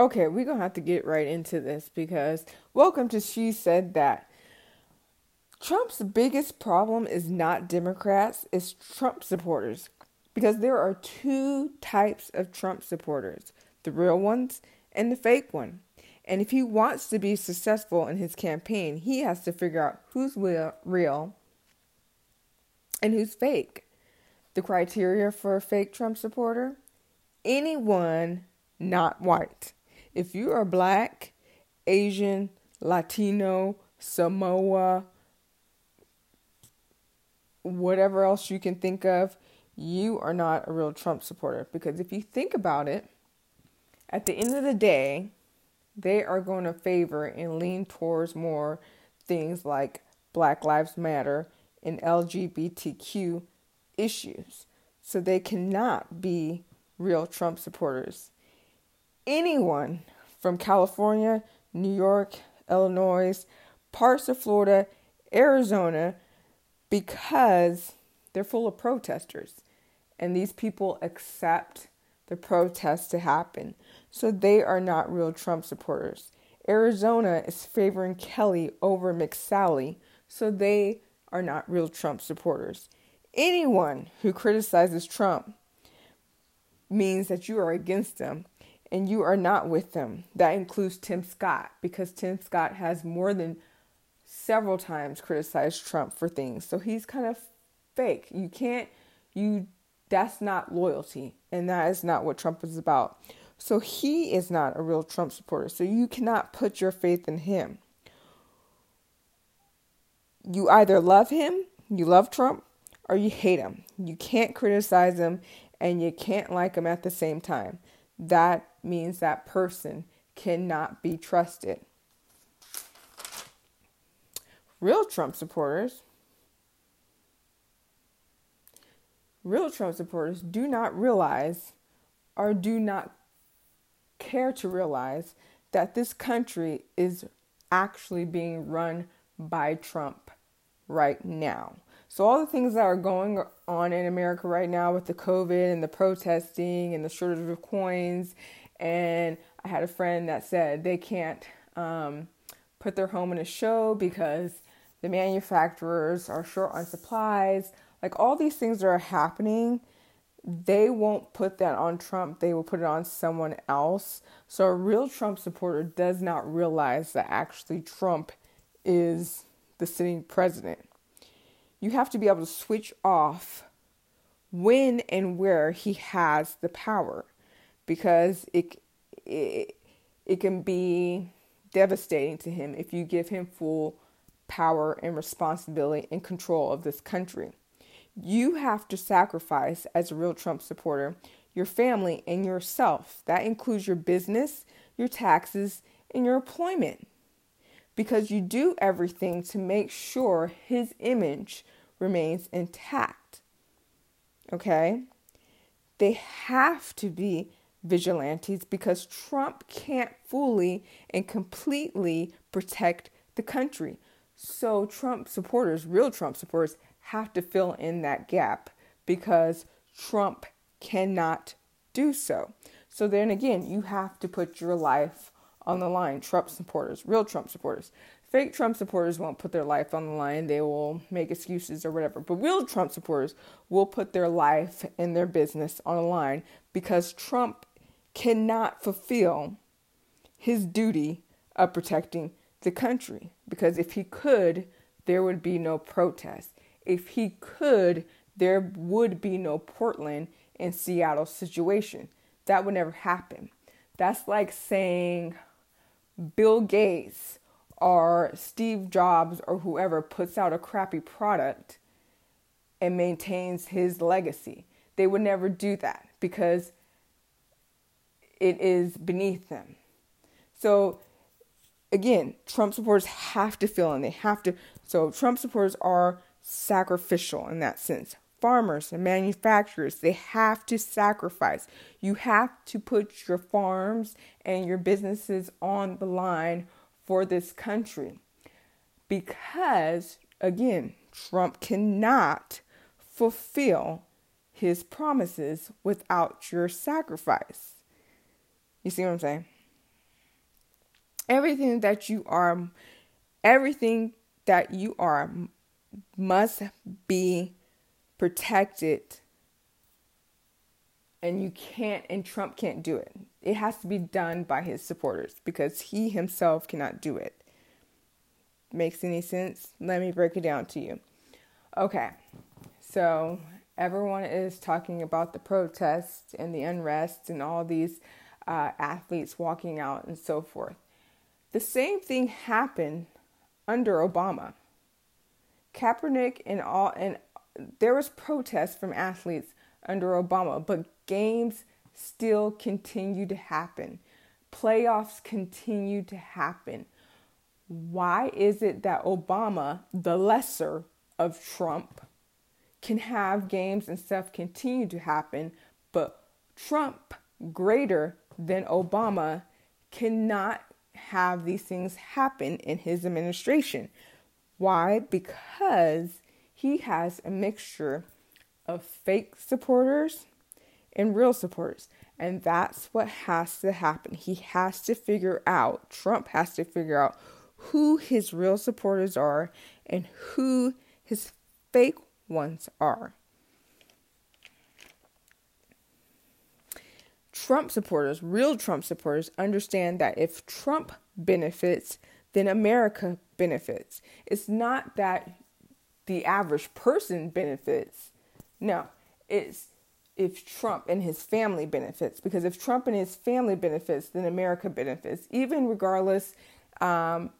Okay, we're going to have to get right into this because welcome to She Said That. Trump's biggest problem is not Democrats, it's Trump supporters. Because there are two types of Trump supporters the real ones and the fake one. And if he wants to be successful in his campaign, he has to figure out who's real and who's fake. The criteria for a fake Trump supporter anyone not white. If you are black, Asian, Latino, Samoa, whatever else you can think of, you are not a real Trump supporter. Because if you think about it, at the end of the day, they are going to favor and lean towards more things like Black Lives Matter and LGBTQ issues. So they cannot be real Trump supporters. Anyone from California, New York, Illinois, parts of Florida, Arizona, because they're full of protesters. And these people accept the protests to happen. So they are not real Trump supporters. Arizona is favoring Kelly over McSally, so they are not real Trump supporters. Anyone who criticizes Trump means that you are against them and you are not with them. That includes Tim Scott because Tim Scott has more than several times criticized Trump for things. So he's kind of fake. You can't you that's not loyalty and that is not what Trump is about. So he is not a real Trump supporter. So you cannot put your faith in him. You either love him, you love Trump, or you hate him. You can't criticize him and you can't like him at the same time. That means that person cannot be trusted. Real Trump supporters, real Trump supporters do not realize or do not care to realize that this country is actually being run by Trump right now. So, all the things that are going on in America right now with the COVID and the protesting and the shortage of coins, and I had a friend that said they can't um, put their home in a show because the manufacturers are short on supplies. Like, all these things that are happening, they won't put that on Trump, they will put it on someone else. So, a real Trump supporter does not realize that actually Trump is the sitting president you have to be able to switch off when and where he has the power because it, it it can be devastating to him if you give him full power and responsibility and control of this country. You have to sacrifice as a real Trump supporter your family and yourself. That includes your business, your taxes, and your employment because you do everything to make sure his image remains intact. Okay? They have to be vigilantes because Trump can't fully and completely protect the country. So, Trump supporters, real Trump supporters, have to fill in that gap because Trump cannot do so. So, then again, you have to put your life on the line. Trump supporters, real Trump supporters. Fake Trump supporters won't put their life on the line. They will make excuses or whatever. But real Trump supporters will put their life and their business on the line because Trump cannot fulfill his duty of protecting the country. Because if he could, there would be no protest. If he could, there would be no Portland and Seattle situation. That would never happen. That's like saying Bill Gates or Steve Jobs or whoever puts out a crappy product and maintains his legacy. They would never do that because it is beneath them. So again, Trump supporters have to feel and they have to so Trump supporters are sacrificial in that sense. Farmers and manufacturers, they have to sacrifice. You have to put your farms and your businesses on the line for this country because, again, Trump cannot fulfill his promises without your sacrifice. You see what I'm saying? Everything that you are, everything that you are must be protected. And you can't, and Trump can't do it. It has to be done by his supporters because he himself cannot do it. Makes any sense? Let me break it down to you. Okay, so everyone is talking about the protests and the unrest and all these uh, athletes walking out and so forth. The same thing happened under Obama. Kaepernick and all and there was protest from athletes under Obama, but games still continue to happen. Playoffs continue to happen. Why is it that Obama, the lesser of Trump, can have games and stuff continue to happen, but Trump, greater than Obama, cannot have these things happen in his administration. Why? Because he has a mixture of fake supporters and real supporters. And that's what has to happen. He has to figure out, Trump has to figure out who his real supporters are and who his fake ones are. Trump supporters, real Trump supporters, understand that if Trump benefits, then America benefits. It's not that the average person benefits. No, it's if Trump and his family benefits. Because if Trump and his family benefits, then America benefits. Even regardless, um,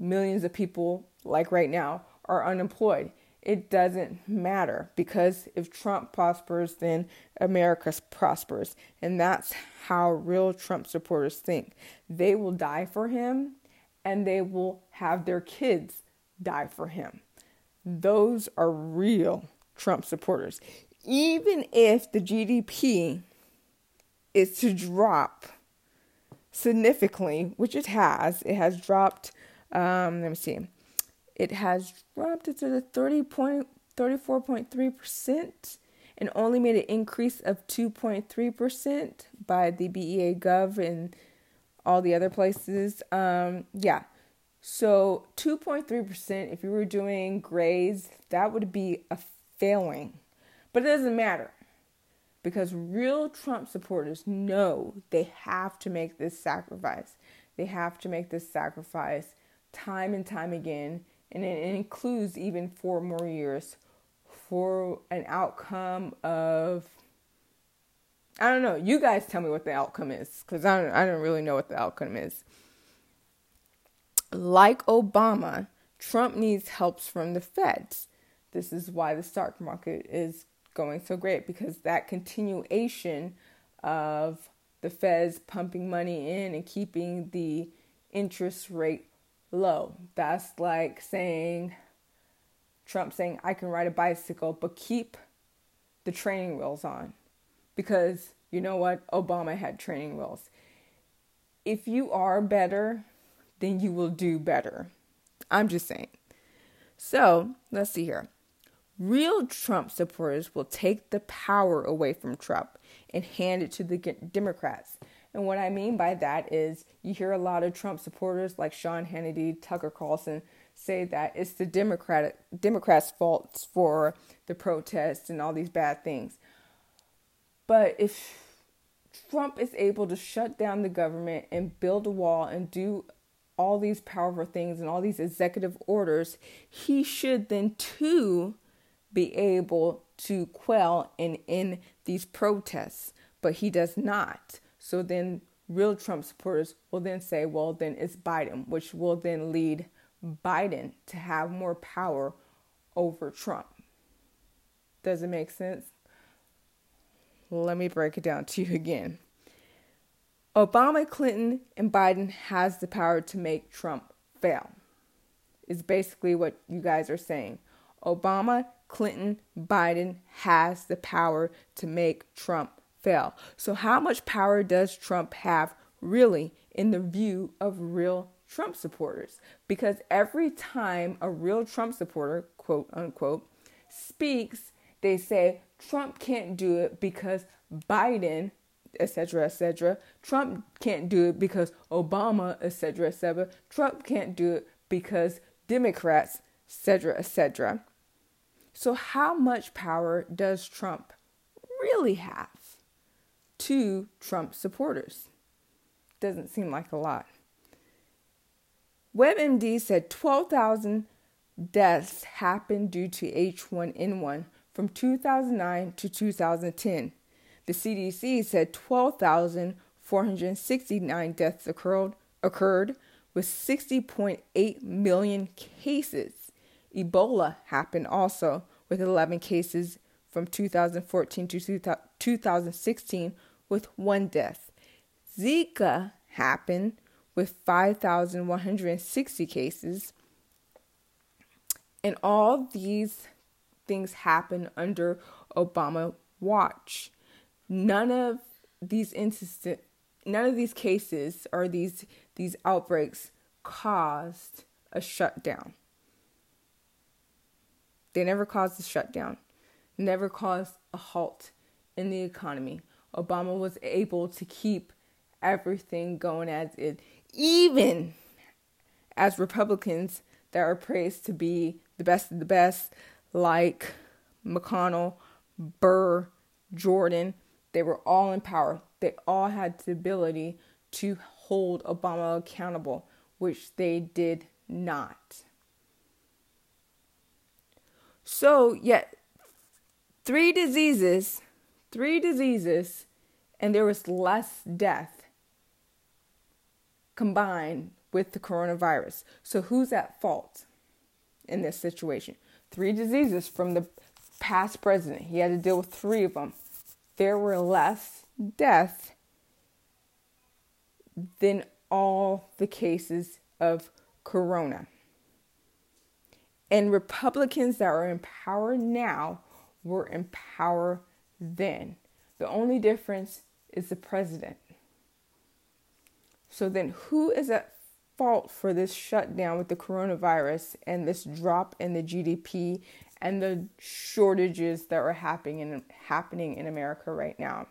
millions of people, like right now, are unemployed it doesn't matter because if Trump prospers, then America prospers. And that's how real Trump supporters think. They will die for him and they will have their kids die for him. Those are real Trump supporters. Even if the GDP is to drop significantly, which it has, it has dropped. Um, let me see it has dropped to the 34.3% and only made an increase of 2.3% by the BEA Gov and all the other places. Um, yeah. So 2.3%, if you were doing grades, that would be a failing. But it doesn't matter because real Trump supporters know they have to make this sacrifice. They have to make this sacrifice time and time again and it includes even four more years for an outcome of I don't know. You guys tell me what the outcome is because I don't, I don't really know what the outcome is. Like Obama, Trump needs helps from the feds. This is why the stock market is going so great because that continuation of the feds pumping money in and keeping the interest rate low. That's like saying Trump saying I can ride a bicycle but keep the training wheels on. Because you know what? Obama had training wheels. If you are better, then you will do better. I'm just saying. So, let's see here. Real Trump supporters will take the power away from Trump and hand it to the Democrats. And what I mean by that is you hear a lot of Trump supporters like Sean Hannity, Tucker Carlson say that it's the Democratic Democrats' fault for the protests and all these bad things. But if Trump is able to shut down the government and build a wall and do all these powerful things and all these executive orders, he should then too be able to quell and end these protests. But he does not. So then real Trump supporters will then say, well, then it's Biden, which will then lead Biden to have more power over Trump. Does it make sense? Let me break it down to you again. Obama, Clinton, and Biden has the power to make Trump fail. Is basically what you guys are saying. Obama, Clinton, Biden has the power to make Trump fail. So, how much power does Trump have really in the view of real Trump supporters? Because every time a real Trump supporter, quote unquote, speaks, they say Trump can't do it because Biden etc., etc. Trump can't do it because Obama, etc., etc. Trump can't do it because Democrats, etc., etc. So, how much power does Trump really have to Trump supporters? Doesn't seem like a lot. WebMD said 12,000 deaths happened due to H1N1 from 2009 to 2010. The CDC said 12,469 deaths occurred, occurred with 60.8 million cases. Ebola happened also with 11 cases from 2014 to 2016 with one death. Zika happened with 5,160 cases. And all these things happened under Obama watch. None of these instances, none of these cases or these these outbreaks caused a shutdown. They never caused a shutdown, never caused a halt in the economy. Obama was able to keep everything going as it, even as Republicans that are praised to be the best of the best, like McConnell, Burr, Jordan, they were all in power. They all had the ability to hold Obama accountable, which they did not. So, yet, three diseases, three diseases, and there was less death combined with the coronavirus. So, who's at fault in this situation? Three diseases from the past president. He had to deal with three of them. There were less deaths than all the cases of corona. And Republicans that are in power now were in power then. The only difference is the president. So then, who is at fault for this shutdown with the coronavirus and this drop in the GDP and the shortages that are happening in, happening in America right now?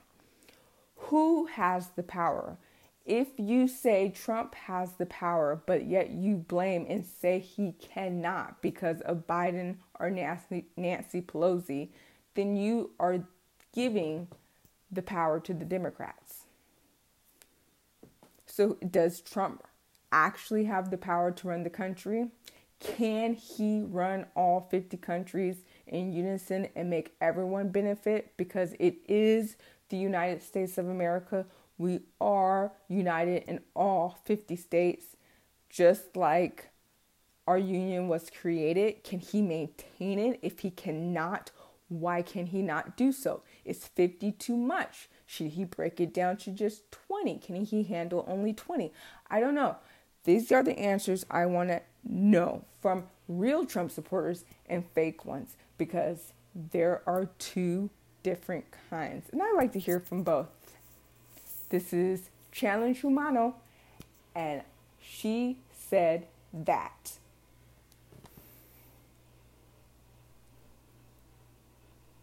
Who has the power? If you say Trump has the power, but yet you blame and say he cannot because of Biden or Nancy, Nancy Pelosi, then you are giving the power to the Democrats. So, does Trump actually have the power to run the country? Can he run all 50 countries in unison and make everyone benefit? Because it is the United States of America. We are united in all 50 states, just like our union was created. Can he maintain it? If he cannot, why can he not do so? Is 50 too much? Should he break it down to just 20? Can he handle only 20? I don't know. These are the answers I want to know from real Trump supporters and fake ones because there are two different kinds. And I like to hear from both. This is Challenge Humano, and she said that.